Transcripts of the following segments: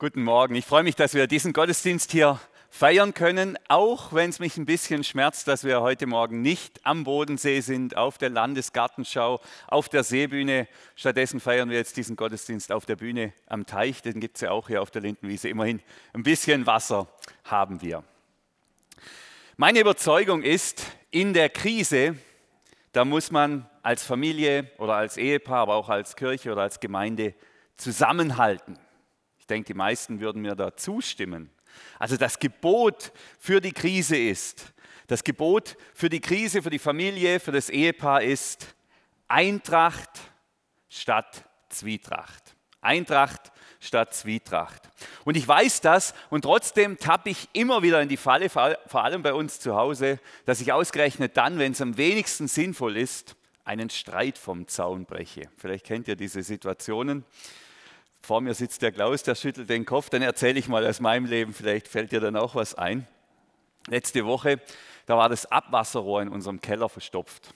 Guten Morgen. Ich freue mich, dass wir diesen Gottesdienst hier feiern können, auch wenn es mich ein bisschen schmerzt, dass wir heute Morgen nicht am Bodensee sind, auf der Landesgartenschau, auf der Seebühne. Stattdessen feiern wir jetzt diesen Gottesdienst auf der Bühne am Teich. Den gibt es ja auch hier auf der Lindenwiese. Immerhin ein bisschen Wasser haben wir. Meine Überzeugung ist, in der Krise, da muss man als Familie oder als Ehepaar, aber auch als Kirche oder als Gemeinde zusammenhalten denke, die meisten würden mir da zustimmen. Also das Gebot für die Krise ist, das Gebot für die Krise, für die Familie, für das Ehepaar ist Eintracht statt Zwietracht. Eintracht statt Zwietracht. Und ich weiß das und trotzdem tappe ich immer wieder in die Falle, vor allem bei uns zu Hause, dass ich ausgerechnet dann, wenn es am wenigsten sinnvoll ist, einen Streit vom Zaun breche. Vielleicht kennt ihr diese Situationen. Vor mir sitzt der Klaus, der schüttelt den Kopf. Dann erzähle ich mal aus meinem Leben, vielleicht fällt dir dann auch was ein. Letzte Woche, da war das Abwasserrohr in unserem Keller verstopft.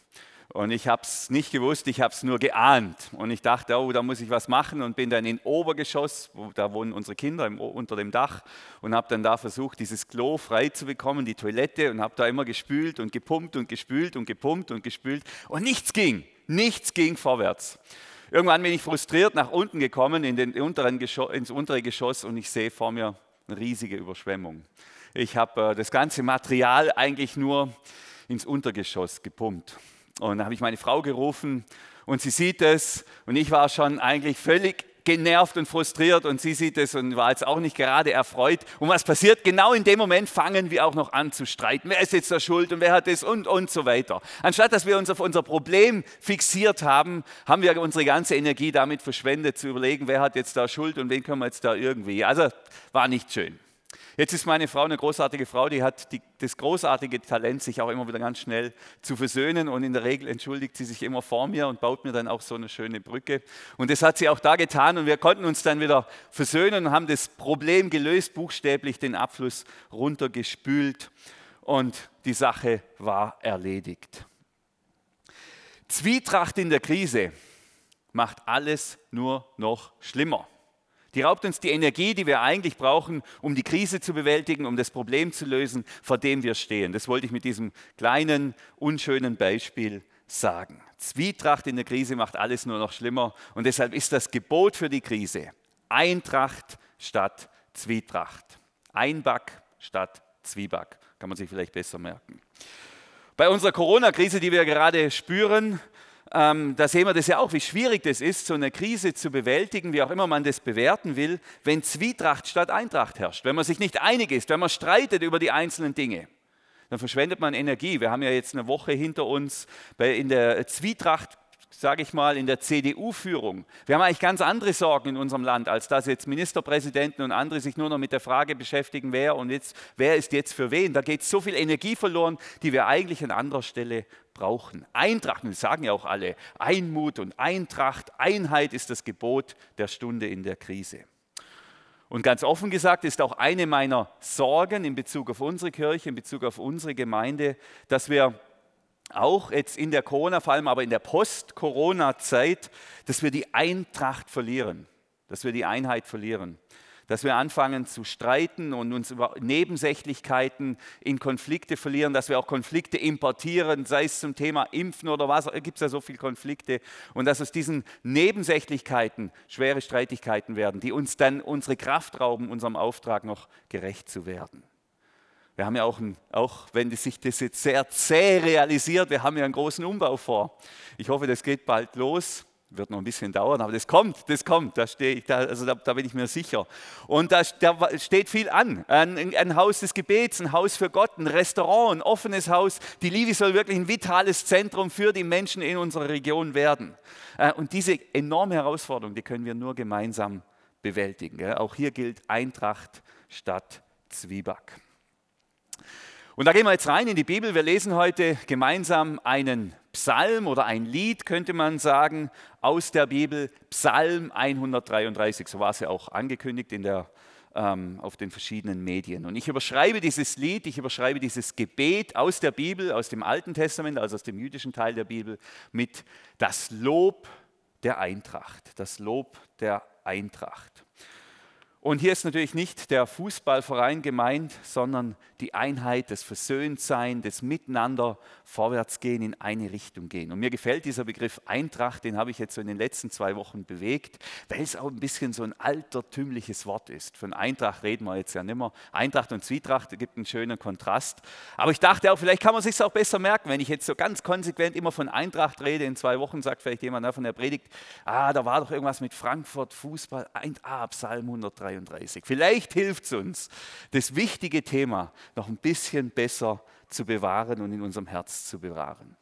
Und ich habe es nicht gewusst, ich habe es nur geahnt. Und ich dachte, oh, da muss ich was machen und bin dann in Obergeschoss, wo, da wohnen unsere Kinder im, unter dem Dach, und habe dann da versucht, dieses Klo frei zu bekommen, die Toilette, und habe da immer gespült und gepumpt und gespült und gepumpt und gespült. Und nichts ging, nichts ging vorwärts. Irgendwann bin ich frustriert nach unten gekommen in den unteren ins untere Geschoss und ich sehe vor mir eine riesige Überschwemmung. Ich habe äh, das ganze Material eigentlich nur ins Untergeschoss gepumpt. Und dann habe ich meine Frau gerufen und sie sieht es und ich war schon eigentlich völlig genervt und frustriert und sie sieht es und war jetzt auch nicht gerade erfreut. Und was passiert? Genau in dem Moment fangen wir auch noch an zu streiten. Wer ist jetzt der Schuld und wer hat es und, und so weiter. Anstatt dass wir uns auf unser Problem fixiert haben, haben wir unsere ganze Energie damit verschwendet, zu überlegen, wer hat jetzt da Schuld und wen können wir jetzt da irgendwie. Also war nicht schön. Jetzt ist meine Frau eine großartige Frau, die hat die, das großartige Talent, sich auch immer wieder ganz schnell zu versöhnen und in der Regel entschuldigt sie sich immer vor mir und baut mir dann auch so eine schöne Brücke. Und das hat sie auch da getan und wir konnten uns dann wieder versöhnen und haben das Problem gelöst, buchstäblich den Abfluss runtergespült und die Sache war erledigt. Zwietracht in der Krise macht alles nur noch schlimmer. Die raubt uns die Energie, die wir eigentlich brauchen, um die Krise zu bewältigen, um das Problem zu lösen, vor dem wir stehen. Das wollte ich mit diesem kleinen, unschönen Beispiel sagen. Zwietracht in der Krise macht alles nur noch schlimmer und deshalb ist das Gebot für die Krise Eintracht statt Zwietracht. Einback statt Zwieback. Kann man sich vielleicht besser merken. Bei unserer Corona-Krise, die wir gerade spüren, ähm, da sehen wir das ja auch, wie schwierig das ist, so eine Krise zu bewältigen, wie auch immer man das bewerten will, wenn Zwietracht statt Eintracht herrscht, wenn man sich nicht einig ist, wenn man streitet über die einzelnen Dinge. Dann verschwendet man Energie. Wir haben ja jetzt eine Woche hinter uns in der Zwietracht sage ich mal, in der CDU-Führung. Wir haben eigentlich ganz andere Sorgen in unserem Land, als dass jetzt Ministerpräsidenten und andere sich nur noch mit der Frage beschäftigen, wer und jetzt, wer ist jetzt für wen. Da geht so viel Energie verloren, die wir eigentlich an anderer Stelle brauchen. Eintracht, und das sagen ja auch alle, Einmut und Eintracht, Einheit ist das Gebot der Stunde in der Krise. Und ganz offen gesagt ist auch eine meiner Sorgen in Bezug auf unsere Kirche, in Bezug auf unsere Gemeinde, dass wir auch jetzt in der Corona, vor allem aber in der Post-Corona-Zeit, dass wir die Eintracht verlieren, dass wir die Einheit verlieren, dass wir anfangen zu streiten und uns über Nebensächlichkeiten in Konflikte verlieren, dass wir auch Konflikte importieren, sei es zum Thema Impfen oder was, gibt es ja so viele Konflikte und dass aus diesen Nebensächlichkeiten schwere Streitigkeiten werden, die uns dann unsere Kraft rauben, unserem Auftrag noch gerecht zu werden. Wir haben ja auch, ein, auch wenn sich das jetzt sehr zäh realisiert, wir haben ja einen großen Umbau vor. Ich hoffe, das geht bald los. Wird noch ein bisschen dauern, aber das kommt, das kommt, da, ich, da, also da, da bin ich mir sicher. Und da, da steht viel an. Ein, ein, Haus des Gebets, ein Haus für Gott, ein Restaurant, ein offenes Haus. Die Liebe soll wirklich ein vitales Zentrum für die Menschen in unserer Region werden. Äh, und diese enorme Herausforderung, die können wir nur gemeinsam bewältigen. Auch hier gilt Eintracht statt Zwieback. Und da gehen wir jetzt rein in die Bibel. Wir lesen heute gemeinsam einen Psalm oder ein Lied, könnte man sagen, aus der Bibel, Psalm 133. So war es ja auch angekündigt in der, ähm, auf den verschiedenen Medien. Und ich überschreibe dieses Lied, ich überschreibe dieses Gebet aus der Bibel, aus dem Alten Testament, also aus dem jüdischen Teil der Bibel, mit das Lob der Eintracht. Das Lob der Eintracht. Und hier ist natürlich nicht der Fußballverein gemeint, sondern die Einheit, das Versöhntsein, das Miteinander vorwärtsgehen, in eine Richtung gehen. Und mir gefällt dieser Begriff Eintracht, den habe ich jetzt so in den letzten zwei Wochen bewegt, weil es auch ein bisschen so ein altertümliches Wort ist. Von Eintracht reden wir jetzt ja nicht mehr. Eintracht und Zwietracht gibt einen schönen Kontrast. Aber ich dachte auch, vielleicht kann man sich auch besser merken, wenn ich jetzt so ganz konsequent immer von Eintracht rede. In zwei Wochen sagt vielleicht jemand von der Predigt, ah, da war doch irgendwas mit Frankfurt, Fußball, ah, Psalm 103. 33. Vielleicht hilft es uns, das wichtige Thema noch ein bisschen besser zu bewahren und in unserem Herz zu bewahren.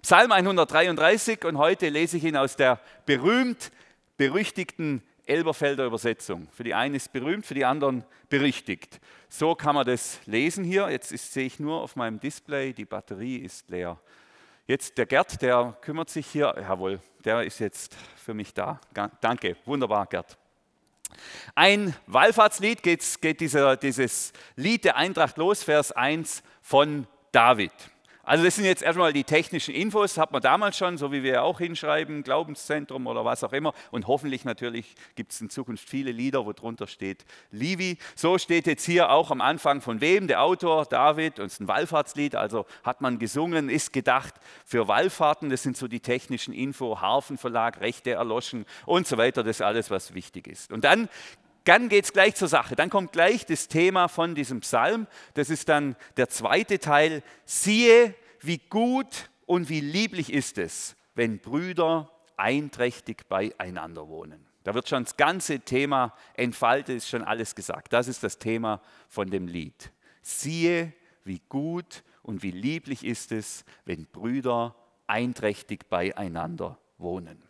Psalm 133 und heute lese ich ihn aus der berühmt berüchtigten Elberfelder Übersetzung. Für die einen ist berühmt, für die anderen berüchtigt. So kann man das lesen hier. Jetzt ist, sehe ich nur auf meinem Display, die Batterie ist leer. Jetzt der Gerd, der kümmert sich hier, jawohl, der ist jetzt für mich da. Danke, wunderbar, Gerd. Ein Wallfahrtslied geht, geht dieser, dieses Lied der Eintracht los, Vers 1 von David. Also das sind jetzt erstmal die technischen Infos, hat man damals schon, so wie wir auch hinschreiben, Glaubenszentrum oder was auch immer. Und hoffentlich natürlich gibt es in Zukunft viele Lieder, wo drunter steht Livi. So steht jetzt hier auch am Anfang von wem? Der Autor David und es ist ein Wallfahrtslied, also hat man gesungen, ist gedacht für Wallfahrten. Das sind so die technischen Info, Harfenverlag, Rechte erloschen und so weiter. Das ist alles, was wichtig ist. Und dann dann geht es gleich zur Sache. Dann kommt gleich das Thema von diesem Psalm. Das ist dann der zweite Teil. Siehe, wie gut und wie lieblich ist es, wenn Brüder einträchtig beieinander wohnen. Da wird schon das ganze Thema entfaltet, ist schon alles gesagt. Das ist das Thema von dem Lied. Siehe, wie gut und wie lieblich ist es, wenn Brüder einträchtig beieinander wohnen.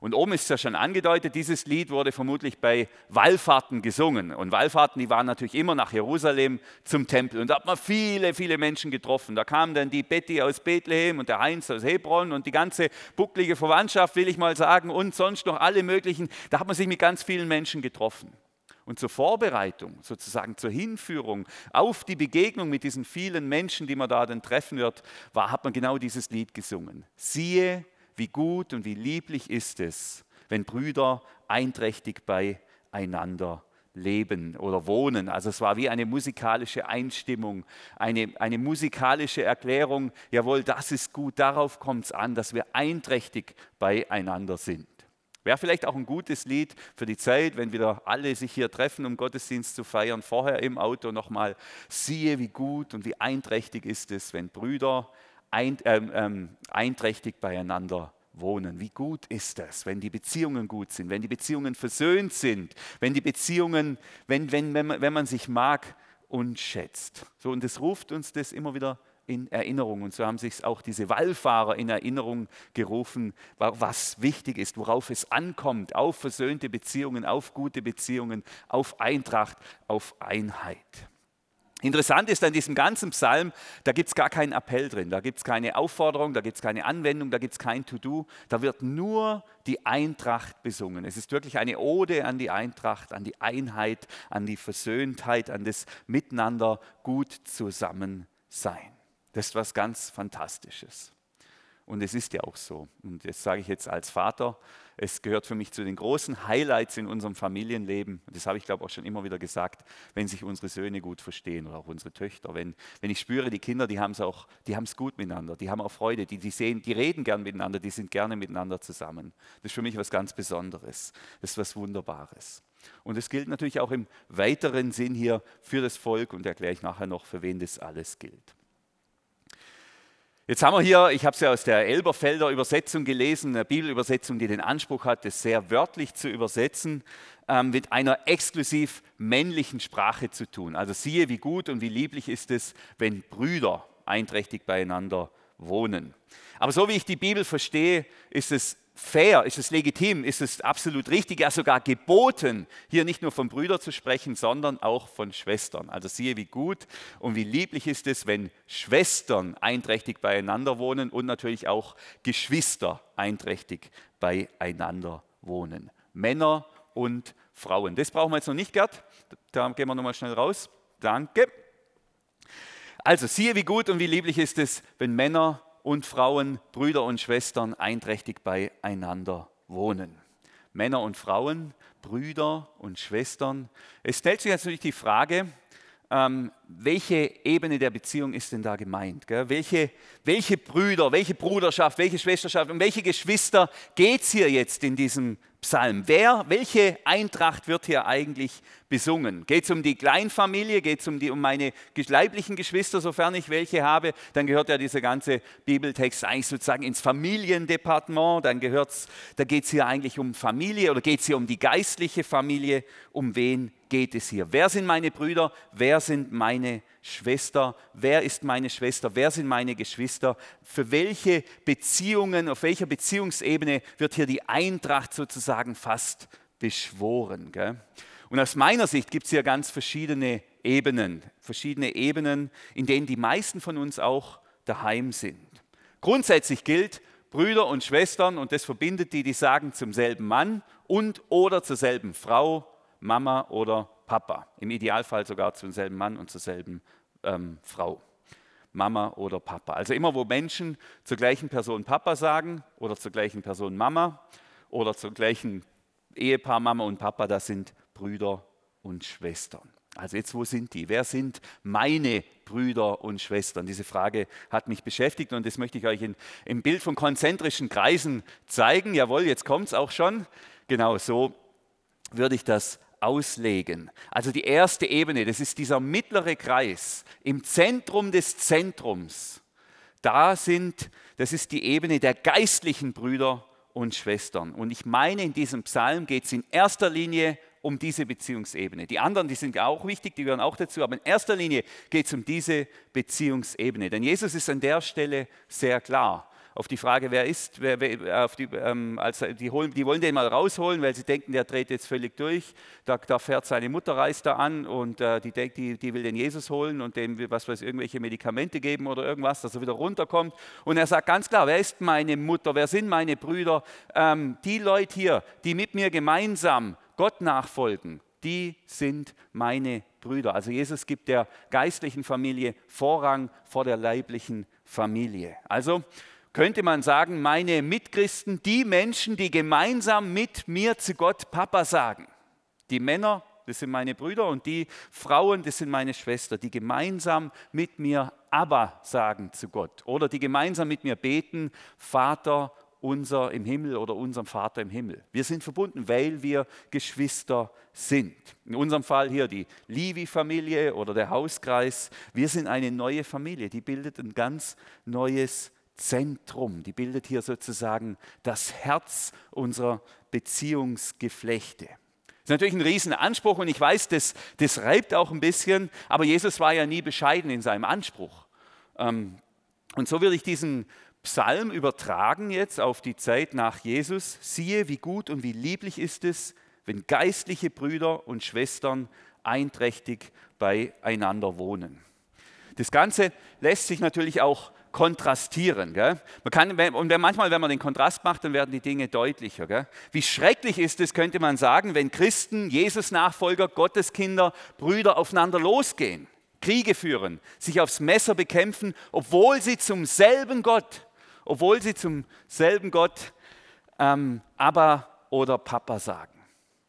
Und oben ist es ja schon angedeutet, dieses Lied wurde vermutlich bei Wallfahrten gesungen. Und Wallfahrten, die waren natürlich immer nach Jerusalem zum Tempel. Und da hat man viele, viele Menschen getroffen. Da kamen dann die Betty aus Bethlehem und der Heinz aus Hebron und die ganze bucklige Verwandtschaft, will ich mal sagen, und sonst noch alle möglichen. Da hat man sich mit ganz vielen Menschen getroffen. Und zur Vorbereitung, sozusagen zur Hinführung auf die Begegnung mit diesen vielen Menschen, die man da dann treffen wird, war, hat man genau dieses Lied gesungen. Siehe, wie gut und wie lieblich ist es, wenn Brüder einträchtig beieinander leben oder wohnen. Also es war wie eine musikalische Einstimmung, eine, eine musikalische Erklärung, jawohl, das ist gut, darauf kommt es an, dass wir einträchtig beieinander sind. Wäre vielleicht auch ein gutes Lied für die Zeit, wenn wieder alle sich hier treffen, um Gottesdienst zu feiern, vorher im Auto nochmal, siehe, wie gut und wie einträchtig ist es, wenn Brüder ein, ähm, ähm, einträchtig beieinander wohnen. Wie gut ist das, wenn die Beziehungen gut sind, wenn die Beziehungen versöhnt sind, wenn die Beziehungen, wenn, wenn, wenn, man, wenn man sich mag und schätzt. So, und es ruft uns das immer wieder in Erinnerung. Und so haben sich auch diese Wallfahrer in Erinnerung gerufen, was wichtig ist, worauf es ankommt, auf versöhnte Beziehungen, auf gute Beziehungen, auf Eintracht, auf Einheit. Interessant ist an diesem ganzen Psalm, da gibt es gar keinen Appell drin, da gibt es keine Aufforderung, da gibt es keine Anwendung, da gibt es kein To-Do, da wird nur die Eintracht besungen. Es ist wirklich eine Ode an die Eintracht, an die Einheit, an die Versöhntheit, an das Miteinander gut zusammen sein. Das ist was ganz Fantastisches. Und es ist ja auch so. Und das sage ich jetzt als Vater. Es gehört für mich zu den großen Highlights in unserem Familienleben. Und das habe ich, glaube ich, auch schon immer wieder gesagt, wenn sich unsere Söhne gut verstehen oder auch unsere Töchter. Wenn, wenn ich spüre, die Kinder, die haben es auch, die haben es gut miteinander, die haben auch Freude, die, die, sehen, die reden gern miteinander, die sind gerne miteinander zusammen. Das ist für mich was ganz Besonderes. Das ist was Wunderbares. Und es gilt natürlich auch im weiteren Sinn hier für das Volk und erkläre ich nachher noch, für wen das alles gilt. Jetzt haben wir hier, ich habe es ja aus der Elberfelder Übersetzung gelesen, eine Bibelübersetzung, die den Anspruch hat, das sehr wörtlich zu übersetzen, ähm, mit einer exklusiv männlichen Sprache zu tun. Also siehe, wie gut und wie lieblich ist es, wenn Brüder einträchtig beieinander wohnen. Aber so wie ich die Bibel verstehe, ist es fair, ist es legitim, ist es absolut richtig, ja sogar geboten, hier nicht nur von Brüdern zu sprechen, sondern auch von Schwestern. Also siehe, wie gut und wie lieblich ist es, wenn Schwestern einträchtig beieinander wohnen und natürlich auch Geschwister einträchtig beieinander wohnen. Männer und Frauen. Das brauchen wir jetzt noch nicht, Gerd. Da gehen wir nochmal schnell raus. Danke. Also siehe, wie gut und wie lieblich ist es, wenn Männer und Frauen, Brüder und Schwestern einträchtig beieinander wohnen. Männer und Frauen Brüder und Schwestern. Es stellt sich natürlich die Frage, ähm, welche Ebene der Beziehung ist denn da gemeint? Gell? Welche, welche Brüder, welche Bruderschaft, welche Schwesterschaft, um welche Geschwister geht es hier jetzt in diesem Psalm? Wer, welche Eintracht wird hier eigentlich besungen? Geht es um die Kleinfamilie? Geht es um, um meine leiblichen Geschwister, sofern ich welche habe? Dann gehört ja dieser ganze Bibeltext eigentlich sozusagen ins Familiendepartement. Dann da geht es hier eigentlich um Familie oder geht es hier um die geistliche Familie? Um wen geht es hier? Wer sind meine Brüder? Wer sind meine Schwester? Wer ist meine Schwester? Wer sind meine Geschwister? Für welche Beziehungen, auf welcher Beziehungsebene wird hier die Eintracht sozusagen fast beschworen? Gell? Und aus meiner Sicht gibt es hier ganz verschiedene Ebenen, verschiedene Ebenen, in denen die meisten von uns auch daheim sind. Grundsätzlich gilt, Brüder und Schwestern, und das verbindet die, die sagen zum selben Mann und oder zur selben Frau Mama oder Papa. Im Idealfall sogar zum selben Mann und zur selben ähm, Frau. Mama oder Papa. Also immer, wo Menschen zur gleichen Person Papa sagen oder zur gleichen Person Mama oder zum gleichen Ehepaar Mama und Papa, das sind Brüder und Schwestern. Also jetzt, wo sind die? Wer sind meine Brüder und Schwestern? Diese Frage hat mich beschäftigt und das möchte ich euch in, im Bild von konzentrischen Kreisen zeigen. Jawohl, jetzt kommt es auch schon. Genau so würde ich das auslegen. Also die erste Ebene, das ist dieser mittlere Kreis im Zentrum des Zentrums. Da sind, das ist die Ebene der geistlichen Brüder und Schwestern. Und ich meine, in diesem Psalm geht es in erster Linie um diese Beziehungsebene. Die anderen, die sind auch wichtig, die gehören auch dazu, aber in erster Linie geht es um diese Beziehungsebene. Denn Jesus ist an der Stelle sehr klar auf die Frage, wer ist, wer, wer, die, ähm, also die, holen, die, wollen den mal rausholen, weil sie denken, der dreht jetzt völlig durch. Da, da fährt seine Mutter, reist da an und äh, die denkt, die, die will den Jesus holen und dem, was weiß, irgendwelche Medikamente geben oder irgendwas, dass er wieder runterkommt. Und er sagt ganz klar, wer ist meine Mutter, wer sind meine Brüder? Ähm, die Leute hier, die mit mir gemeinsam Gott nachfolgen, die sind meine Brüder. Also Jesus gibt der geistlichen Familie Vorrang vor der leiblichen Familie. Also könnte man sagen, meine Mitchristen, die Menschen, die gemeinsam mit mir zu Gott Papa sagen. Die Männer, das sind meine Brüder und die Frauen, das sind meine Schwester, die gemeinsam mit mir Abba sagen zu Gott oder die gemeinsam mit mir beten, Vater unser im Himmel oder unserem Vater im Himmel. Wir sind verbunden, weil wir Geschwister sind. In unserem Fall hier die Livi-Familie oder der Hauskreis. Wir sind eine neue Familie, die bildet ein ganz neues Zentrum. Die bildet hier sozusagen das Herz unserer Beziehungsgeflechte. Das ist natürlich ein Riesenanspruch und ich weiß, das, das reibt auch ein bisschen, aber Jesus war ja nie bescheiden in seinem Anspruch. Ähm, und so würde ich diesen Psalm übertragen jetzt auf die Zeit nach Jesus. Siehe, wie gut und wie lieblich ist es, wenn geistliche Brüder und Schwestern einträchtig beieinander wohnen. Das Ganze lässt sich natürlich auch kontrastieren. Gell? Man kann, und manchmal, wenn man den Kontrast macht, dann werden die Dinge deutlicher. Gell? Wie schrecklich ist es, könnte man sagen, wenn Christen, Jesus-Nachfolger, Gotteskinder, Brüder aufeinander losgehen, Kriege führen, sich aufs Messer bekämpfen, obwohl sie zum selben Gott, obwohl sie zum selben Gott ähm, aber oder Papa sagen.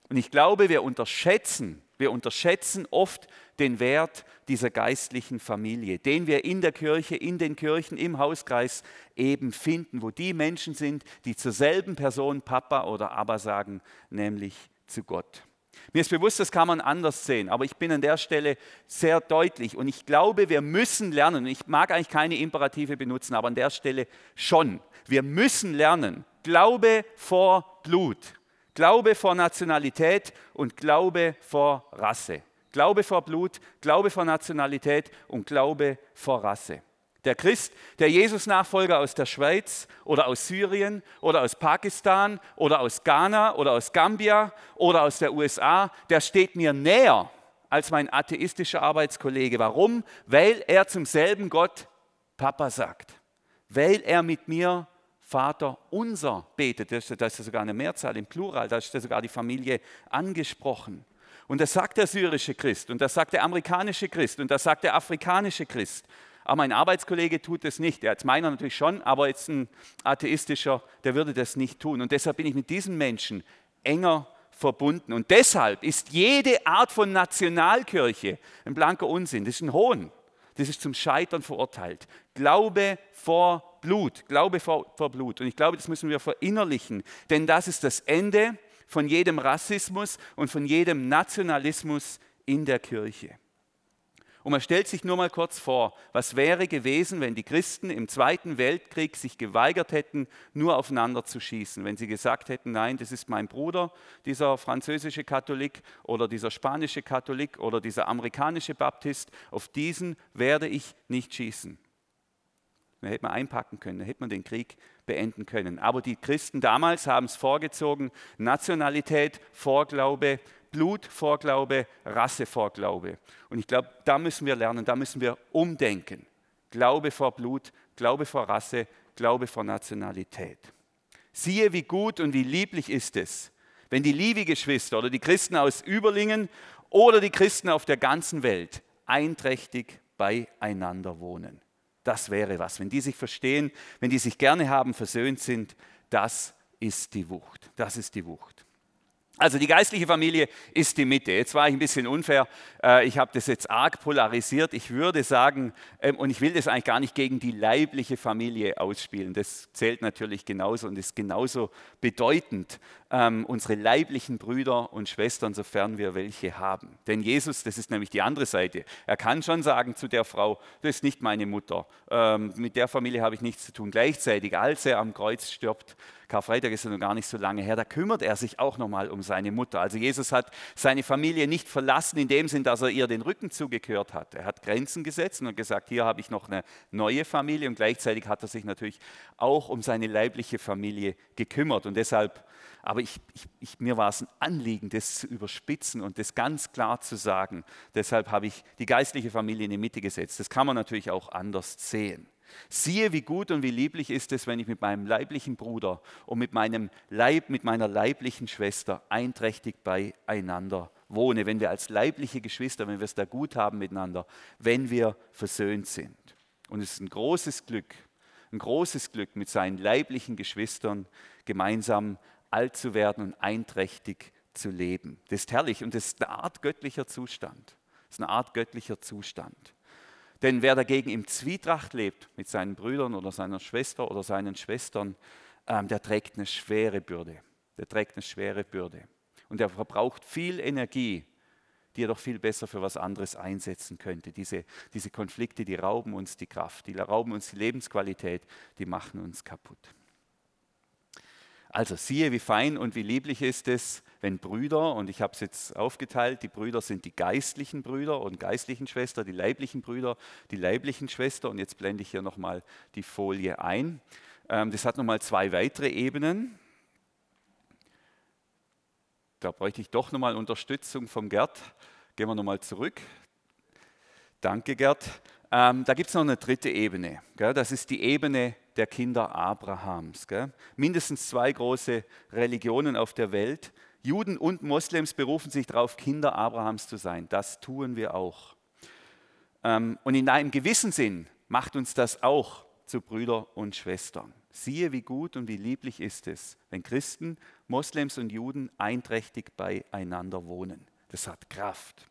Und ich glaube, wir unterschätzen, wir unterschätzen oft den Wert dieser geistlichen Familie, den wir in der Kirche, in den Kirchen, im Hauskreis eben finden, wo die Menschen sind, die zur selben Person Papa oder Abba sagen, nämlich zu Gott. Mir ist bewusst, das kann man anders sehen, aber ich bin an der Stelle sehr deutlich und ich glaube, wir müssen lernen, ich mag eigentlich keine Imperative benutzen, aber an der Stelle schon. Wir müssen lernen, Glaube vor Blut, Glaube vor Nationalität und Glaube vor Rasse. Glaube vor Blut, Glaube vor Nationalität und Glaube vor Rasse. Der Christ, der Jesus-Nachfolger aus der Schweiz oder aus Syrien oder aus Pakistan oder aus Ghana oder aus Gambia oder aus der USA, der steht mir näher als mein atheistischer Arbeitskollege. Warum? Weil er zum selben Gott Papa sagt. Weil er mit mir Vater unser betet. Das ist sogar eine Mehrzahl im Plural, da ist sogar die Familie angesprochen. Und das sagt der syrische Christ und das sagt der amerikanische Christ und das sagt der afrikanische Christ. Aber mein Arbeitskollege tut das nicht. Er hat meiner natürlich schon, aber jetzt ein atheistischer, der würde das nicht tun. Und deshalb bin ich mit diesen Menschen enger verbunden. Und deshalb ist jede Art von Nationalkirche ein blanker Unsinn. Das ist ein Hohn. Das ist zum Scheitern verurteilt. Glaube vor Blut. Glaube vor, vor Blut. Und ich glaube, das müssen wir verinnerlichen. Denn das ist das Ende von jedem Rassismus und von jedem Nationalismus in der Kirche. Und man stellt sich nur mal kurz vor, was wäre gewesen, wenn die Christen im Zweiten Weltkrieg sich geweigert hätten, nur aufeinander zu schießen. Wenn sie gesagt hätten, nein, das ist mein Bruder, dieser französische Katholik oder dieser spanische Katholik oder dieser amerikanische Baptist, auf diesen werde ich nicht schießen. Dann hätte man einpacken können, dann hätte man den Krieg beenden können. Aber die Christen damals haben es vorgezogen, Nationalität, Vorglaube, Blut vor Glaube, Rasse vor Glaube. Und ich glaube, da müssen wir lernen, da müssen wir umdenken. Glaube vor Blut, Glaube vor Rasse, Glaube vor Nationalität. Siehe, wie gut und wie lieblich ist es, wenn die Livi-Geschwister oder die Christen aus Überlingen oder die Christen auf der ganzen Welt einträchtig beieinander wohnen. Das wäre was. Wenn die sich verstehen, wenn die sich gerne haben, versöhnt sind, das ist die Wucht. Das ist die Wucht. Also die geistliche Familie ist die Mitte. Jetzt war ich ein bisschen unfair. Äh, ich habe das jetzt arg polarisiert. Ich würde sagen, ähm, und ich will das eigentlich gar nicht gegen die leibliche Familie ausspielen. Das zählt natürlich genauso und ist genauso bedeutend. Ähm, unsere leiblichen Brüder und Schwestern, sofern wir welche haben. Denn Jesus, das ist nämlich die andere Seite. Er kann schon sagen zu der Frau, das ist nicht meine Mutter. Ähm, mit der Familie habe ich nichts zu tun. Gleichzeitig, als er am Kreuz stirbt, Karfreitag ist ja noch gar nicht so lange her, da kümmert er sich auch nochmal um seine Mutter. Also Jesus hat seine Familie nicht verlassen in dem Sinn, dass er ihr den Rücken zugekehrt hat. Er hat Grenzen gesetzt und gesagt, hier habe ich noch eine neue Familie und gleichzeitig hat er sich natürlich auch um seine leibliche Familie gekümmert. Und deshalb, aber ich, ich, ich, mir war es ein Anliegen, das zu überspitzen und das ganz klar zu sagen. Deshalb habe ich die geistliche Familie in die Mitte gesetzt. Das kann man natürlich auch anders sehen. Siehe, wie gut und wie lieblich ist es, wenn ich mit meinem leiblichen Bruder und mit, meinem Leib, mit meiner leiblichen Schwester einträchtig beieinander wohne, wenn wir als leibliche Geschwister, wenn wir es da gut haben miteinander, wenn wir versöhnt sind. Und es ist ein großes Glück, ein großes Glück, mit seinen leiblichen Geschwistern gemeinsam alt zu werden und einträchtig zu leben. Das ist herrlich und das ist eine Art göttlicher Zustand. Das ist eine Art göttlicher Zustand. Denn wer dagegen im Zwietracht lebt mit seinen Brüdern oder seiner Schwester oder seinen Schwestern, ähm, der trägt eine schwere Bürde. Der trägt eine schwere Bürde. Und er verbraucht viel Energie, die er doch viel besser für was anderes einsetzen könnte. Diese, diese Konflikte, die rauben uns die Kraft, die rauben uns die Lebensqualität, die machen uns kaputt. Also siehe, wie fein und wie lieblich ist es, wenn Brüder, und ich habe es jetzt aufgeteilt, die Brüder sind die geistlichen Brüder und geistlichen Schwestern, die leiblichen Brüder, die leiblichen Schwestern. Und jetzt blende ich hier nochmal die Folie ein. Ähm, das hat nochmal zwei weitere Ebenen. Da bräuchte ich doch nochmal Unterstützung vom Gerd. Gehen wir nochmal zurück. Danke, Gerd. Ähm, da gibt es noch eine dritte Ebene. Das ist die Ebene der Kinder Abrahams. Gell? Mindestens zwei große Religionen auf der Welt. Juden und Moslems berufen sich darauf, Kinder Abrahams zu sein. Das tun wir auch. Ähm, und in einem gewissen Sinn macht uns das auch zu Brüder und Schwestern. Siehe, wie gut und wie lieblich ist es, wenn Christen, Moslems und Juden einträchtig beieinander wohnen. Das hat Kraft.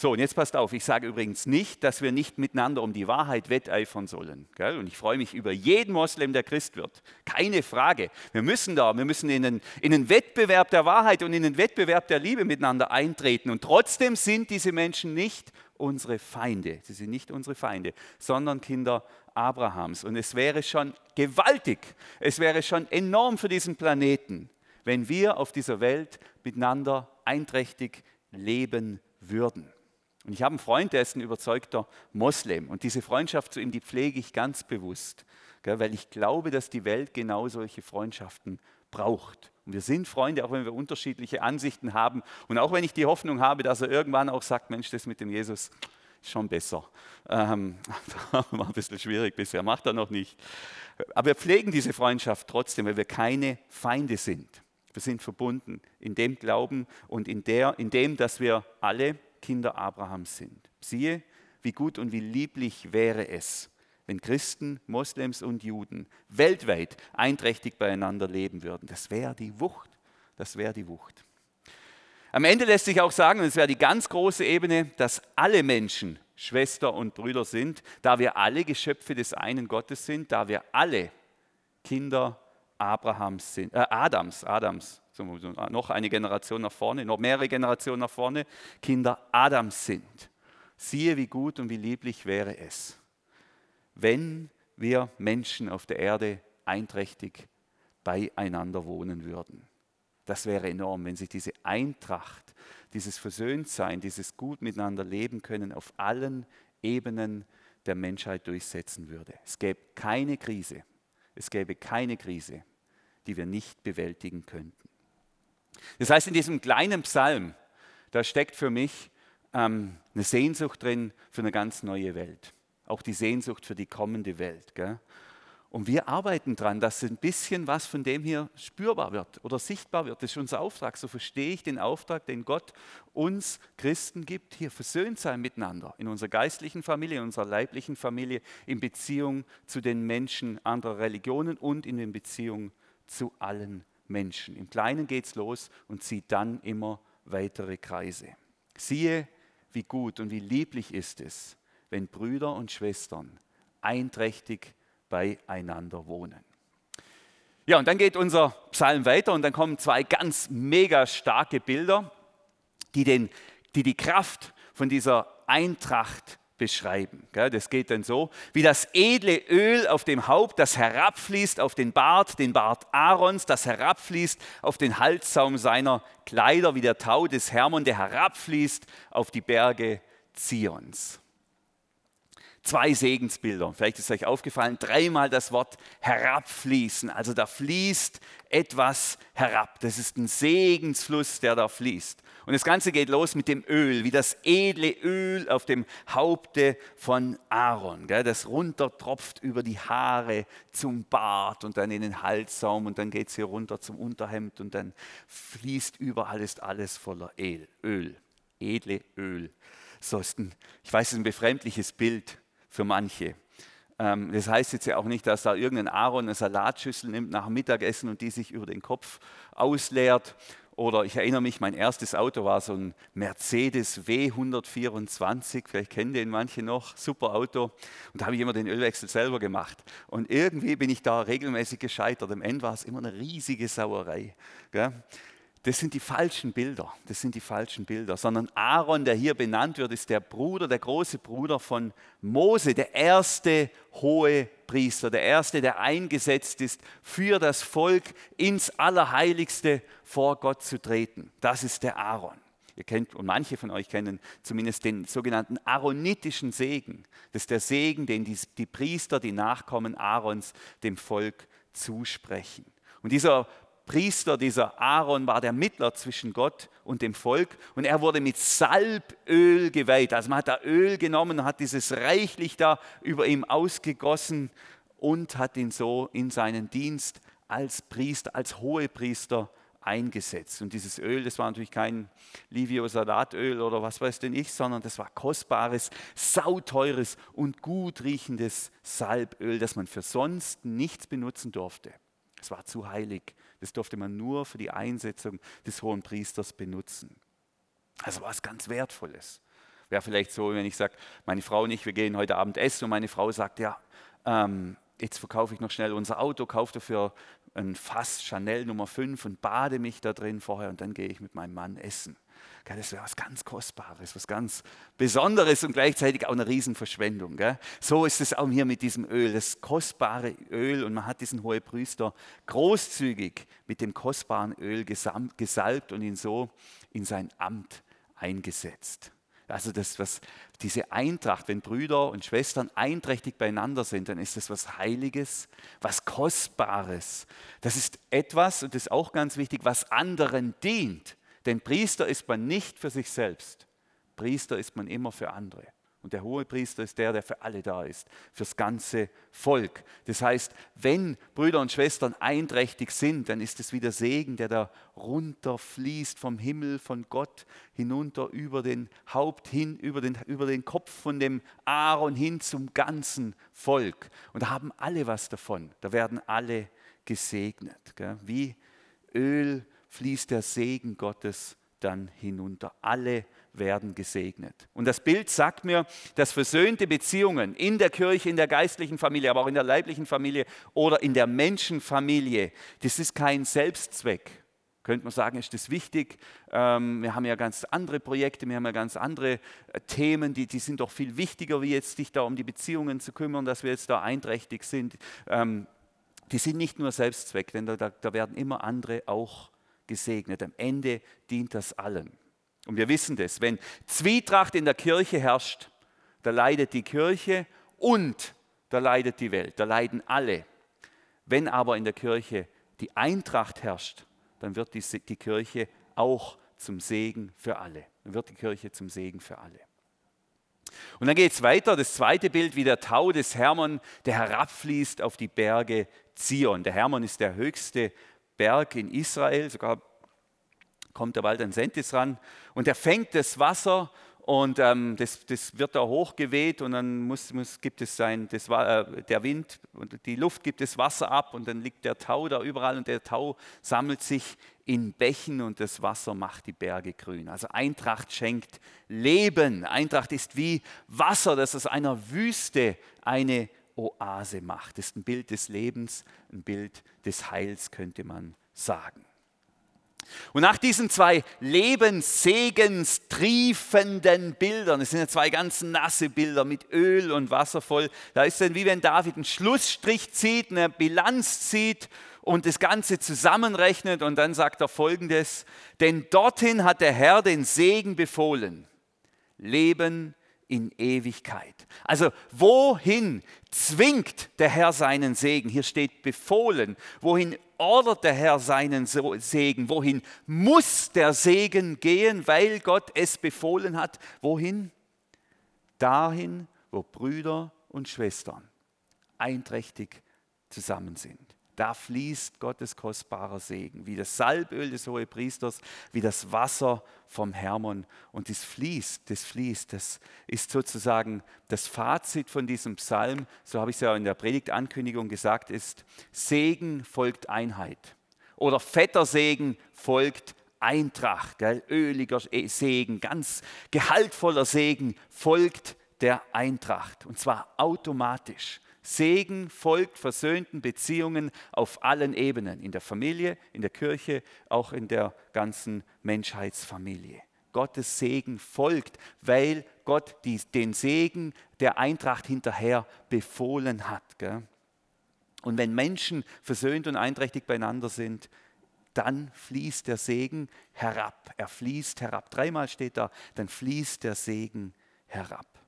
So, und jetzt passt auf, ich sage übrigens nicht, dass wir nicht miteinander um die Wahrheit wetteifern sollen. Gell? Und ich freue mich über jeden Moslem, der Christ wird. Keine Frage. Wir müssen da, wir müssen in einen, in einen Wettbewerb der Wahrheit und in einen Wettbewerb der Liebe miteinander eintreten. Und trotzdem sind diese Menschen nicht unsere Feinde. Sie sind nicht unsere Feinde, sondern Kinder Abrahams. Und es wäre schon gewaltig, es wäre schon enorm für diesen Planeten, wenn wir auf dieser Welt miteinander einträchtig leben würden. Und ich habe einen Freund, der ist ein überzeugter Moslem. Und diese Freundschaft zu ihm, die pflege ich ganz bewusst, weil ich glaube, dass die Welt genau solche Freundschaften braucht. Und wir sind Freunde, auch wenn wir unterschiedliche Ansichten haben. Und auch wenn ich die Hoffnung habe, dass er irgendwann auch sagt, Mensch, das mit dem Jesus ist schon besser. Ähm, war ein bisschen schwierig bisher, macht er noch nicht. Aber wir pflegen diese Freundschaft trotzdem, weil wir keine Feinde sind. Wir sind verbunden in dem Glauben und in, der, in dem, dass wir alle Kinder Abrahams sind. Siehe, wie gut und wie lieblich wäre es, wenn Christen, Moslems und Juden weltweit einträchtig beieinander leben würden. Das wäre die Wucht. Das wäre die Wucht. Am Ende lässt sich auch sagen, und das wäre die ganz große Ebene, dass alle Menschen Schwester und Brüder sind, da wir alle Geschöpfe des einen Gottes sind, da wir alle Kinder Abrahams sind, äh, Adams, Adams, noch eine Generation nach vorne, noch mehrere Generationen nach vorne, Kinder Adams sind. Siehe, wie gut und wie lieblich wäre es, wenn wir Menschen auf der Erde einträchtig beieinander wohnen würden. Das wäre enorm, wenn sich diese Eintracht, dieses Versöhntsein, dieses gut miteinander leben können auf allen Ebenen der Menschheit durchsetzen würde. Es gäbe keine Krise, es gäbe keine Krise, die wir nicht bewältigen könnten. Das heißt, in diesem kleinen Psalm, da steckt für mich ähm, eine Sehnsucht drin für eine ganz neue Welt. Auch die Sehnsucht für die kommende Welt. Gell? Und wir arbeiten daran, dass ein bisschen was von dem hier spürbar wird oder sichtbar wird. Das ist unser Auftrag. So verstehe ich den Auftrag, den Gott uns Christen gibt, hier versöhnt sein miteinander, in unserer geistlichen Familie, in unserer leiblichen Familie, in Beziehung zu den Menschen anderer Religionen und in den Beziehungen zu allen Menschen. Im Kleinen geht es los und zieht dann immer weitere Kreise. Siehe, wie gut und wie lieblich ist es, wenn Brüder und Schwestern einträchtig beieinander wohnen. Ja, und dann geht unser Psalm weiter und dann kommen zwei ganz mega starke Bilder, die, den, die die Kraft von dieser Eintracht beschreiben. Das geht dann so, wie das edle Öl auf dem Haupt, das herabfließt auf den Bart, den Bart Aarons, das herabfließt auf den Halssaum seiner Kleider, wie der Tau des Hermon, der herabfließt auf die Berge Zions zwei Segensbilder. Vielleicht ist euch aufgefallen, dreimal das Wort herabfließen. Also da fließt etwas herab. Das ist ein Segensfluss, der da fließt. Und das Ganze geht los mit dem Öl, wie das edle Öl auf dem Haupte von Aaron. Das runtertropft über die Haare zum Bart und dann in den Halssaum und dann geht es hier runter zum Unterhemd und dann fließt überall ist alles voller Öl. Edle Öl. So ist ein, ich weiß, es ist ein befremdliches Bild für manche. Ähm, das heißt jetzt ja auch nicht, dass da irgendein Aaron eine Salatschüssel nimmt nach dem Mittagessen und die sich über den Kopf ausleert. Oder ich erinnere mich, mein erstes Auto war so ein Mercedes W124, vielleicht kennen den manche noch, super Auto. Und da habe ich immer den Ölwechsel selber gemacht. Und irgendwie bin ich da regelmäßig gescheitert. Am Ende war es immer eine riesige Sauerei. Das sind die falschen Bilder, das sind die falschen Bilder, sondern Aaron, der hier benannt wird, ist der Bruder, der große Bruder von Mose, der erste hohe Priester, der erste, der eingesetzt ist, für das Volk ins Allerheiligste vor Gott zu treten. Das ist der Aaron. Ihr kennt, und manche von euch kennen zumindest den sogenannten aaronitischen Segen. Das ist der Segen, den die, die Priester, die Nachkommen Aarons, dem Volk zusprechen. Und dieser Priester, dieser Aaron, war der Mittler zwischen Gott und dem Volk und er wurde mit Salböl geweiht. Also man hat da Öl genommen und hat dieses reichlich da über ihm ausgegossen und hat ihn so in seinen Dienst als Priester, als Hohepriester eingesetzt. Und dieses Öl, das war natürlich kein Livio Salatöl oder was weiß denn ich, sondern das war kostbares, sauteures und gut riechendes Salböl, das man für sonst nichts benutzen durfte. Es war zu heilig das durfte man nur für die Einsetzung des hohen Priesters benutzen. Also was ganz Wertvolles. Wäre vielleicht so, wenn ich sage, meine Frau und ich, wir gehen heute Abend essen und meine Frau sagt, ja, ähm, jetzt verkaufe ich noch schnell unser Auto, kaufe dafür ein Fass Chanel Nummer 5 und bade mich da drin vorher und dann gehe ich mit meinem Mann essen. Das wäre was ganz Kostbares, was ganz Besonderes und gleichzeitig auch eine Riesenverschwendung. So ist es auch hier mit diesem Öl, das kostbare Öl und man hat diesen Hohepriester großzügig mit dem kostbaren Öl gesalbt und ihn so in sein Amt eingesetzt. Also das, was diese Eintracht, wenn Brüder und Schwestern einträchtig beieinander sind, dann ist das was Heiliges, was Kostbares. Das ist etwas, und das ist auch ganz wichtig, was anderen dient. Denn Priester ist man nicht für sich selbst. Priester ist man immer für andere. Und der hohe Priester ist der, der für alle da ist, fürs ganze Volk. Das heißt, wenn Brüder und Schwestern einträchtig sind, dann ist es wie der Segen, der da runterfließt vom Himmel, von Gott hinunter über den Haupt hin, über den, über den Kopf von dem Aaron hin zum ganzen Volk. Und da haben alle was davon. Da werden alle gesegnet. Gell? Wie Öl fließt der Segen Gottes dann hinunter. Alle werden gesegnet. Und das Bild sagt mir, dass versöhnte Beziehungen in der Kirche, in der geistlichen Familie, aber auch in der leiblichen Familie oder in der Menschenfamilie, das ist kein Selbstzweck. Könnte man sagen, ist das wichtig? Ähm, wir haben ja ganz andere Projekte, wir haben ja ganz andere äh, Themen, die, die sind doch viel wichtiger, wie jetzt sich da um die Beziehungen zu kümmern, dass wir jetzt da einträchtig sind. Ähm, die sind nicht nur Selbstzweck, denn da, da werden immer andere auch gesegnet. Am Ende dient das allen. Und wir wissen das, wenn Zwietracht in der Kirche herrscht, da leidet die Kirche und da leidet die Welt, da leiden alle. Wenn aber in der Kirche die Eintracht herrscht, dann wird die, die Kirche auch zum Segen für alle. Dann wird die Kirche zum Segen für alle. Und dann geht es weiter, das zweite Bild, wie der Tau des Hermon, der herabfließt auf die Berge Zion. Der Hermon ist der höchste Berg in Israel, sogar kommt der Wald an Sentis ran und er fängt das Wasser und ähm, das, das, wird da hochgeweht und dann muss, muss, gibt es sein, das, äh, der Wind und die Luft gibt das Wasser ab und dann liegt der Tau da überall und der Tau sammelt sich in Bächen und das Wasser macht die Berge grün. Also Eintracht schenkt Leben. Eintracht ist wie Wasser, das aus einer Wüste eine Oase macht. Das ist ein Bild des Lebens, ein Bild des Heils, könnte man sagen. Und nach diesen zwei lebenssegenstriefenden Bildern, es sind ja zwei ganz nasse Bilder mit Öl und Wasser voll, da ist dann wie wenn David einen Schlussstrich zieht, eine Bilanz zieht und das Ganze zusammenrechnet und dann sagt er folgendes, denn dorthin hat der Herr den Segen befohlen, Leben in Ewigkeit. Also wohin zwingt der Herr seinen Segen? Hier steht befohlen. Wohin ordert der Herr seinen Segen? Wohin muss der Segen gehen, weil Gott es befohlen hat? Wohin? Dahin, wo Brüder und Schwestern einträchtig zusammen sind. Da fließt Gottes kostbarer Segen, wie das Salböl des Hohepriesters, wie das Wasser vom Hermon. Und das fließt, das fließt. Das ist sozusagen das Fazit von diesem Psalm, so habe ich es ja in der Predigtankündigung gesagt, ist Segen folgt Einheit. Oder fetter Segen folgt Eintracht, gell? öliger Segen, ganz gehaltvoller Segen folgt der Eintracht. Und zwar automatisch. Segen folgt versöhnten Beziehungen auf allen Ebenen, in der Familie, in der Kirche, auch in der ganzen Menschheitsfamilie. Gottes Segen folgt, weil Gott die, den Segen der Eintracht hinterher befohlen hat. Gell? Und wenn Menschen versöhnt und einträchtig beieinander sind, dann fließt der Segen herab. Er fließt herab. Dreimal steht da, dann fließt der Segen herab.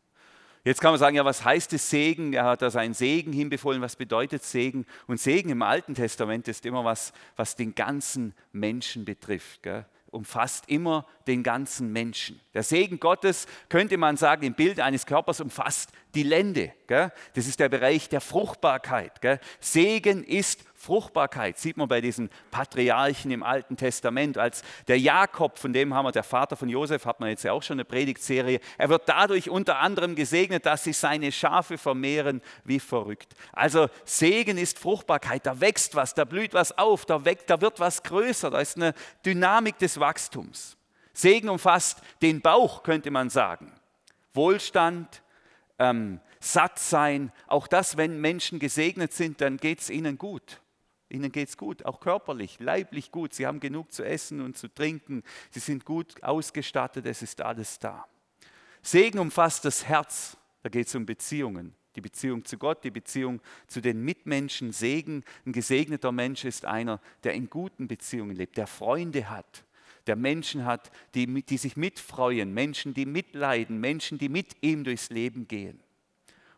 Jetzt kann man sagen, ja, was heißt es Segen? Er hat da seinen Segen hinbefohlen. Was bedeutet Segen? Und Segen im Alten Testament ist immer was, was den ganzen Menschen betrifft. Gell? Umfasst immer den ganzen Menschen. Der Segen Gottes, könnte man sagen, im Bild eines Körpers umfasst die Lände. Gell? Das ist der Bereich der Fruchtbarkeit. Gell? Segen ist Fruchtbarkeit sieht man bei diesen Patriarchen im Alten Testament, als der Jakob, von dem haben wir, der Vater von Josef, hat man jetzt ja auch schon eine Predigtserie, er wird dadurch unter anderem gesegnet, dass sich seine Schafe vermehren wie verrückt. Also Segen ist Fruchtbarkeit, da wächst was, da blüht was auf, da, wächst, da wird was größer, da ist eine Dynamik des Wachstums. Segen umfasst den Bauch, könnte man sagen. Wohlstand, ähm, satt sein, auch das, wenn Menschen gesegnet sind, dann geht es ihnen gut. Ihnen geht es gut, auch körperlich, leiblich gut. Sie haben genug zu essen und zu trinken. Sie sind gut ausgestattet, es ist alles da. Segen umfasst das Herz. Da geht es um Beziehungen. Die Beziehung zu Gott, die Beziehung zu den Mitmenschen. Segen, ein gesegneter Mensch ist einer, der in guten Beziehungen lebt, der Freunde hat, der Menschen hat, die, die sich mitfreuen, Menschen, die mitleiden, Menschen, die mit ihm durchs Leben gehen.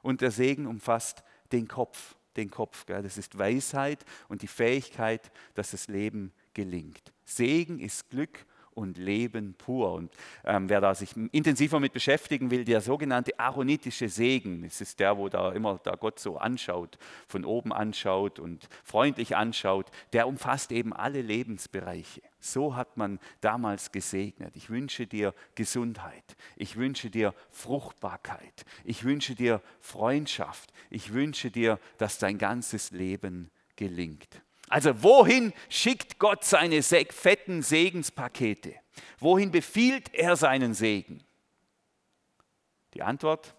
Und der Segen umfasst den Kopf den Kopf. Gell? Das ist Weisheit und die Fähigkeit, dass das Leben gelingt. Segen ist Glück und Leben pur. Und ähm, wer da sich intensiver mit beschäftigen will, der sogenannte aaronitische Segen, es ist der, wo da immer da Gott so anschaut, von oben anschaut und freundlich anschaut, der umfasst eben alle Lebensbereiche. So hat man damals gesegnet. Ich wünsche dir Gesundheit. Ich wünsche dir Fruchtbarkeit. Ich wünsche dir Freundschaft. Ich wünsche dir, dass dein ganzes Leben gelingt. Also wohin schickt Gott seine fetten Segenspakete? Wohin befiehlt er seinen Segen? Die Antwort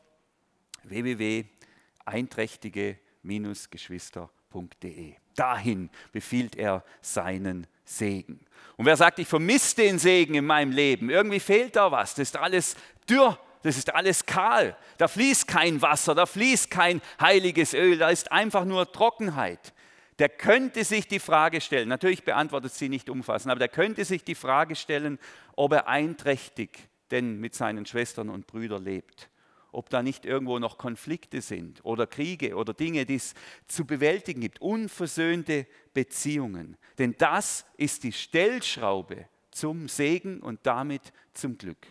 www.einträchtige-geschwister.de. Dahin befiehlt er seinen Segen. Und wer sagt, ich vermisse den Segen in meinem Leben, irgendwie fehlt da was, das ist alles dürr, das ist alles kahl, da fließt kein Wasser, da fließt kein heiliges Öl, da ist einfach nur Trockenheit. Der könnte sich die Frage stellen, natürlich beantwortet sie nicht umfassend, aber der könnte sich die Frage stellen, ob er einträchtig denn mit seinen Schwestern und Brüdern lebt ob da nicht irgendwo noch Konflikte sind oder Kriege oder Dinge, die es zu bewältigen gibt, unversöhnte Beziehungen. Denn das ist die Stellschraube zum Segen und damit zum Glück,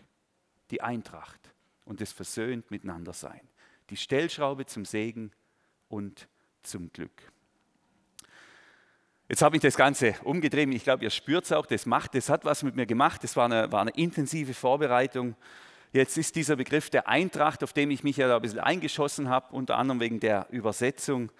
die Eintracht und das versöhnt miteinander sein. Die Stellschraube zum Segen und zum Glück. Jetzt habe ich das Ganze umgedreht. Ich glaube, ihr spürt es auch. Das macht, das hat was mit mir gemacht. Das war eine, war eine intensive Vorbereitung. Jetzt ist dieser Begriff der Eintracht, auf dem ich mich ja ein bisschen eingeschossen habe, unter anderem wegen der Übersetzung,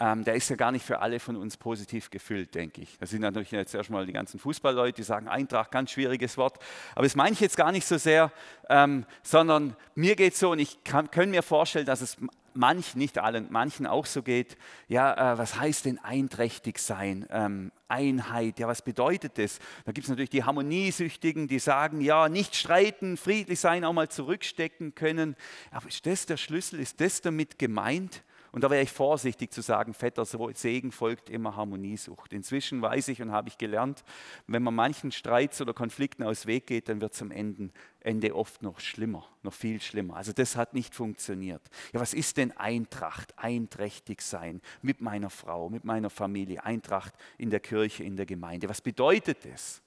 ähm, der ist ja gar nicht für alle von uns positiv gefüllt, denke ich. Das sind natürlich jetzt erstmal die ganzen Fußballleute, die sagen, Eintracht, ganz schwieriges Wort. Aber das meine ich jetzt gar nicht so sehr, ähm, sondern mir geht es so, und ich kann, kann mir vorstellen, dass es manchen, nicht allen, manchen auch so geht, ja, äh, was heißt denn einträchtig sein? Ähm, Einheit, ja, was bedeutet das? Da gibt es natürlich die Harmoniesüchtigen, die sagen, ja, nicht streiten, friedlich sein, auch mal zurückstecken können. Aber ist das der Schlüssel? Ist das damit gemeint? Und da wäre ich vorsichtig zu sagen, fetter Segen folgt immer Harmoniesucht. Inzwischen weiß ich und habe ich gelernt, wenn man manchen Streits oder Konflikten aus Weg geht, dann wird es am Ende, Ende oft noch schlimmer, noch viel schlimmer. Also das hat nicht funktioniert. Ja, was ist denn Eintracht? Einträchtig sein mit meiner Frau, mit meiner Familie, Eintracht in der Kirche, in der Gemeinde. Was bedeutet das?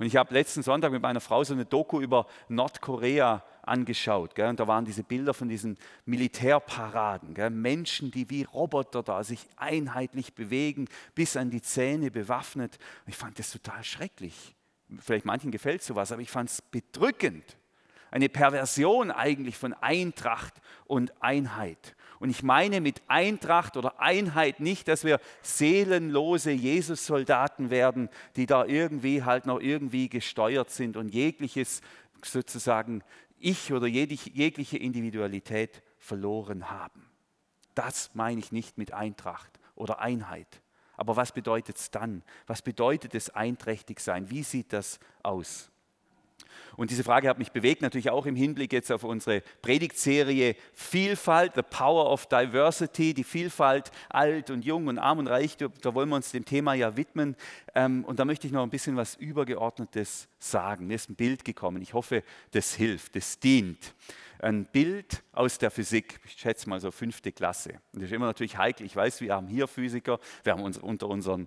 Und ich habe letzten Sonntag mit meiner Frau so eine Doku über Nordkorea angeschaut. Gell? Und da waren diese Bilder von diesen Militärparaden. Gell? Menschen, die wie Roboter da sich einheitlich bewegen, bis an die Zähne bewaffnet. Und ich fand das total schrecklich. Vielleicht manchen gefällt sowas, aber ich fand es bedrückend. Eine Perversion eigentlich von Eintracht und Einheit. Und ich meine mit Eintracht oder Einheit nicht, dass wir seelenlose Jesus-Soldaten werden, die da irgendwie halt noch irgendwie gesteuert sind und jegliches sozusagen Ich oder jegliche Individualität verloren haben. Das meine ich nicht mit Eintracht oder Einheit. Aber was bedeutet es dann? Was bedeutet es einträchtig sein? Wie sieht das aus? Und diese Frage hat mich bewegt, natürlich auch im Hinblick jetzt auf unsere Predigtserie Vielfalt, The Power of Diversity, die Vielfalt alt und jung und arm und reich, da wollen wir uns dem Thema ja widmen. Ähm, und da möchte ich noch ein bisschen was Übergeordnetes sagen. Mir ist ein Bild gekommen, ich hoffe, das hilft, das dient. Ein Bild aus der Physik, ich schätze mal so fünfte Klasse. Das ist immer natürlich heikel. Ich weiß, wir haben hier Physiker, wir haben uns unter unseren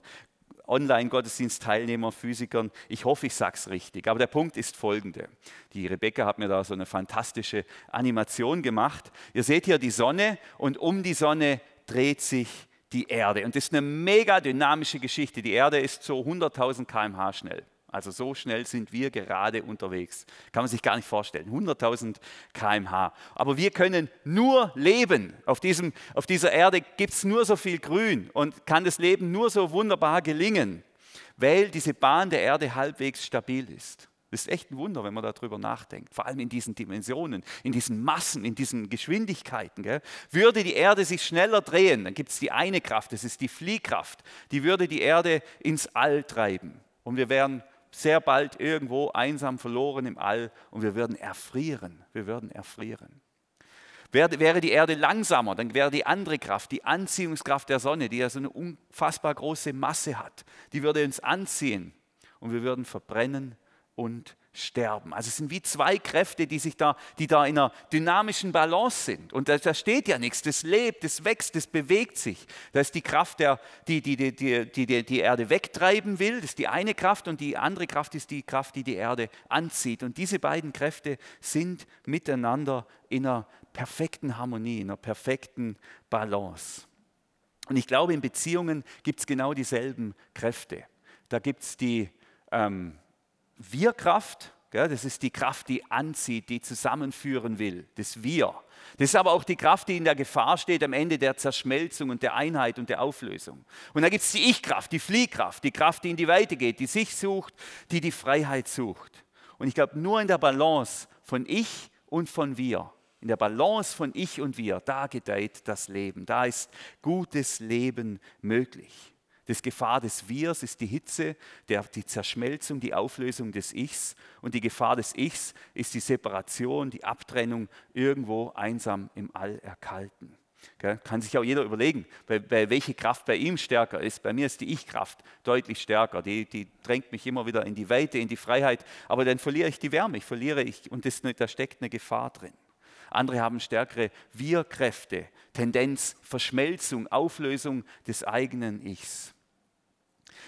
Online-Gottesdienstteilnehmer, Physikern. Ich hoffe, ich sage es richtig. Aber der Punkt ist folgende. Die Rebecca hat mir da so eine fantastische Animation gemacht. Ihr seht hier die Sonne und um die Sonne dreht sich die Erde. Und das ist eine mega dynamische Geschichte. Die Erde ist so 100.000 km/h schnell. Also so schnell sind wir gerade unterwegs. Kann man sich gar nicht vorstellen. 100.000 km/h. Aber wir können nur leben. Auf, diesem, auf dieser Erde gibt es nur so viel Grün und kann das Leben nur so wunderbar gelingen, weil diese Bahn der Erde halbwegs stabil ist. Das ist echt ein Wunder, wenn man darüber nachdenkt. Vor allem in diesen Dimensionen, in diesen Massen, in diesen Geschwindigkeiten. Gell? Würde die Erde sich schneller drehen, dann gibt es die eine Kraft, das ist die Fliehkraft. Die würde die Erde ins All treiben. Und wir wären sehr bald irgendwo einsam verloren im All und wir würden erfrieren. Wir würden erfrieren. Wäre die Erde langsamer, dann wäre die andere Kraft, die Anziehungskraft der Sonne, die ja so eine unfassbar große Masse hat, die würde uns anziehen und wir würden verbrennen und sterben. Also es sind wie zwei Kräfte, die sich da, die da in einer dynamischen Balance sind. Und da, da steht ja nichts, das lebt, das wächst, das bewegt sich. Da ist die Kraft, der, die, die, die, die, die die Erde wegtreiben will, das ist die eine Kraft und die andere Kraft ist die Kraft, die die Erde anzieht. Und diese beiden Kräfte sind miteinander in einer perfekten Harmonie, in einer perfekten Balance. Und ich glaube, in Beziehungen gibt es genau dieselben Kräfte. Da gibt es die ähm, wir-Kraft, Das ist die Kraft, die anzieht, die zusammenführen will, das Wir. Das ist aber auch die Kraft, die in der Gefahr steht am Ende der Zerschmelzung und der Einheit und der Auflösung. Und da gibt es die Ich-Kraft, die Fliehkraft, die Kraft, die in die Weite geht, die sich sucht, die die Freiheit sucht. Und ich glaube, nur in der Balance von Ich und von Wir, in der Balance von Ich und Wir, da gedeiht das Leben. Da ist gutes Leben möglich. Das Gefahr des Wirs ist die Hitze, der, die Zerschmelzung, die Auflösung des Ichs. Und die Gefahr des Ichs ist die Separation, die Abtrennung, irgendwo einsam im All erkalten. Gell? Kann sich auch jeder überlegen, bei, bei welche Kraft bei ihm stärker ist. Bei mir ist die Ich-Kraft deutlich stärker. Die, die drängt mich immer wieder in die Weite, in die Freiheit. Aber dann verliere ich die Wärme, ich verliere ich und das, da steckt eine Gefahr drin. Andere haben stärkere Wir-Kräfte, Tendenz, Verschmelzung, Auflösung des eigenen Ichs.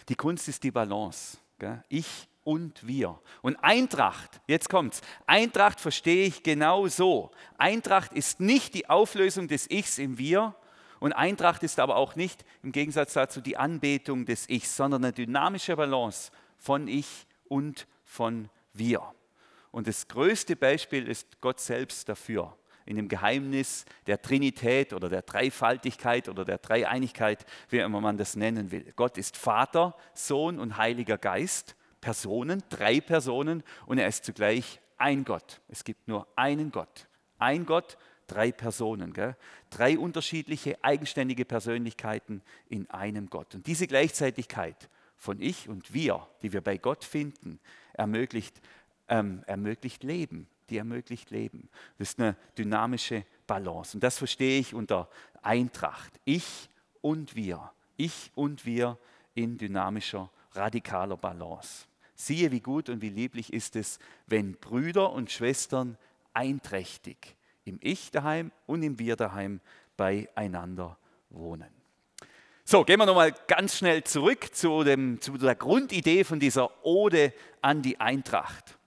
Die Kunst ist die Balance. Gell? Ich und wir. Und Eintracht, jetzt kommt's. Eintracht verstehe ich genau so. Eintracht ist nicht die Auflösung des Ichs im Wir. Und Eintracht ist aber auch nicht im Gegensatz dazu die Anbetung des Ichs, sondern eine dynamische Balance von Ich und von Wir. Und das größte Beispiel ist Gott selbst dafür in dem Geheimnis der Trinität oder der Dreifaltigkeit oder der Dreieinigkeit, wie immer man das nennen will. Gott ist Vater, Sohn und Heiliger Geist, Personen, drei Personen und er ist zugleich ein Gott. Es gibt nur einen Gott. Ein Gott, drei Personen. Gell? Drei unterschiedliche, eigenständige Persönlichkeiten in einem Gott. Und diese Gleichzeitigkeit von Ich und Wir, die wir bei Gott finden, ermöglicht, ähm, ermöglicht Leben, die ermöglicht Leben. Das ist eine dynamische Balance. Und das verstehe ich unter Eintracht. Ich und wir. Ich und wir in dynamischer, radikaler Balance. Siehe, wie gut und wie lieblich ist es, wenn Brüder und Schwestern einträchtig im Ich daheim und im Wir daheim beieinander wohnen. So, gehen wir nochmal ganz schnell zurück zu, dem, zu der Grundidee von dieser Ode an die Eintracht.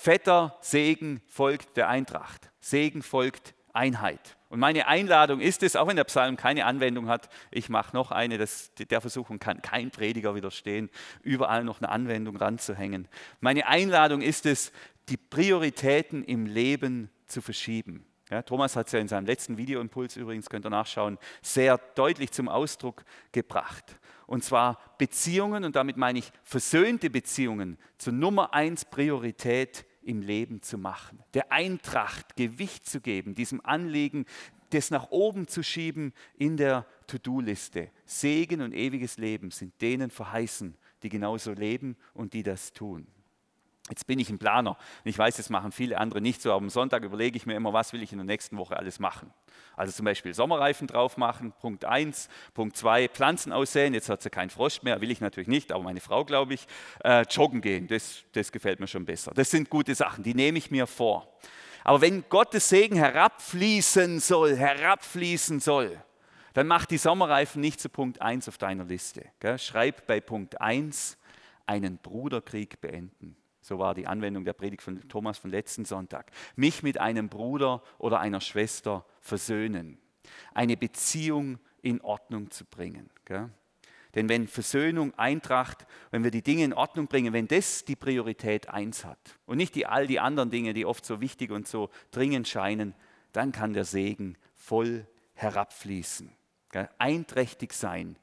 Fetter Segen folgt der Eintracht. Segen folgt Einheit. Und meine Einladung ist es, auch wenn der Psalm keine Anwendung hat, ich mache noch eine, das, der Versuchung kann kein Prediger widerstehen, überall noch eine Anwendung ranzuhängen. Meine Einladung ist es, die Prioritäten im Leben zu verschieben. Ja, Thomas hat es ja in seinem letzten Videoimpuls übrigens, könnt ihr nachschauen, sehr deutlich zum Ausdruck gebracht. Und zwar Beziehungen, und damit meine ich versöhnte Beziehungen, zur Nummer eins Priorität im Leben zu machen, der Eintracht Gewicht zu geben, diesem Anliegen, das nach oben zu schieben in der To-Do-Liste. Segen und ewiges Leben sind denen verheißen, die genauso leben und die das tun. Jetzt bin ich ein Planer. Ich weiß, das machen viele andere nicht so, aber am Sonntag überlege ich mir immer, was will ich in der nächsten Woche alles machen. Also zum Beispiel Sommerreifen drauf machen, Punkt 1. Punkt 2, Pflanzen aussehen. Jetzt hat sie keinen Frost mehr, will ich natürlich nicht, aber meine Frau, glaube ich. Äh, joggen gehen, das, das gefällt mir schon besser. Das sind gute Sachen, die nehme ich mir vor. Aber wenn Gottes Segen herabfließen soll, herabfließen soll, dann mach die Sommerreifen nicht zu Punkt 1 auf deiner Liste. Gell? Schreib bei Punkt 1 einen Bruderkrieg beenden. So war die Anwendung der Predigt von Thomas von letzten Sonntag. Mich mit einem Bruder oder einer Schwester versöhnen. Eine Beziehung in Ordnung zu bringen. Gell? Denn wenn Versöhnung, Eintracht, wenn wir die Dinge in Ordnung bringen, wenn das die Priorität eins hat und nicht die, all die anderen Dinge, die oft so wichtig und so dringend scheinen, dann kann der Segen voll herabfließen. Gell? Einträchtig sein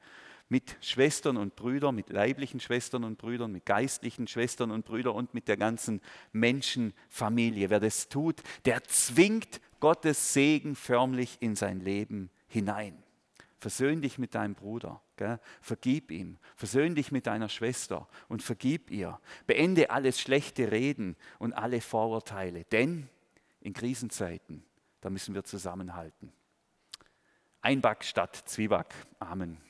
mit Schwestern und Brüdern, mit leiblichen Schwestern und Brüdern, mit geistlichen Schwestern und Brüdern und mit der ganzen Menschenfamilie. Wer das tut, der zwingt Gottes Segen förmlich in sein Leben hinein. Versöhn dich mit deinem Bruder, gell? vergib ihm. Versöhn dich mit deiner Schwester und vergib ihr. Beende alles schlechte Reden und alle Vorurteile, denn in Krisenzeiten, da müssen wir zusammenhalten. Einback statt Zwieback. Amen.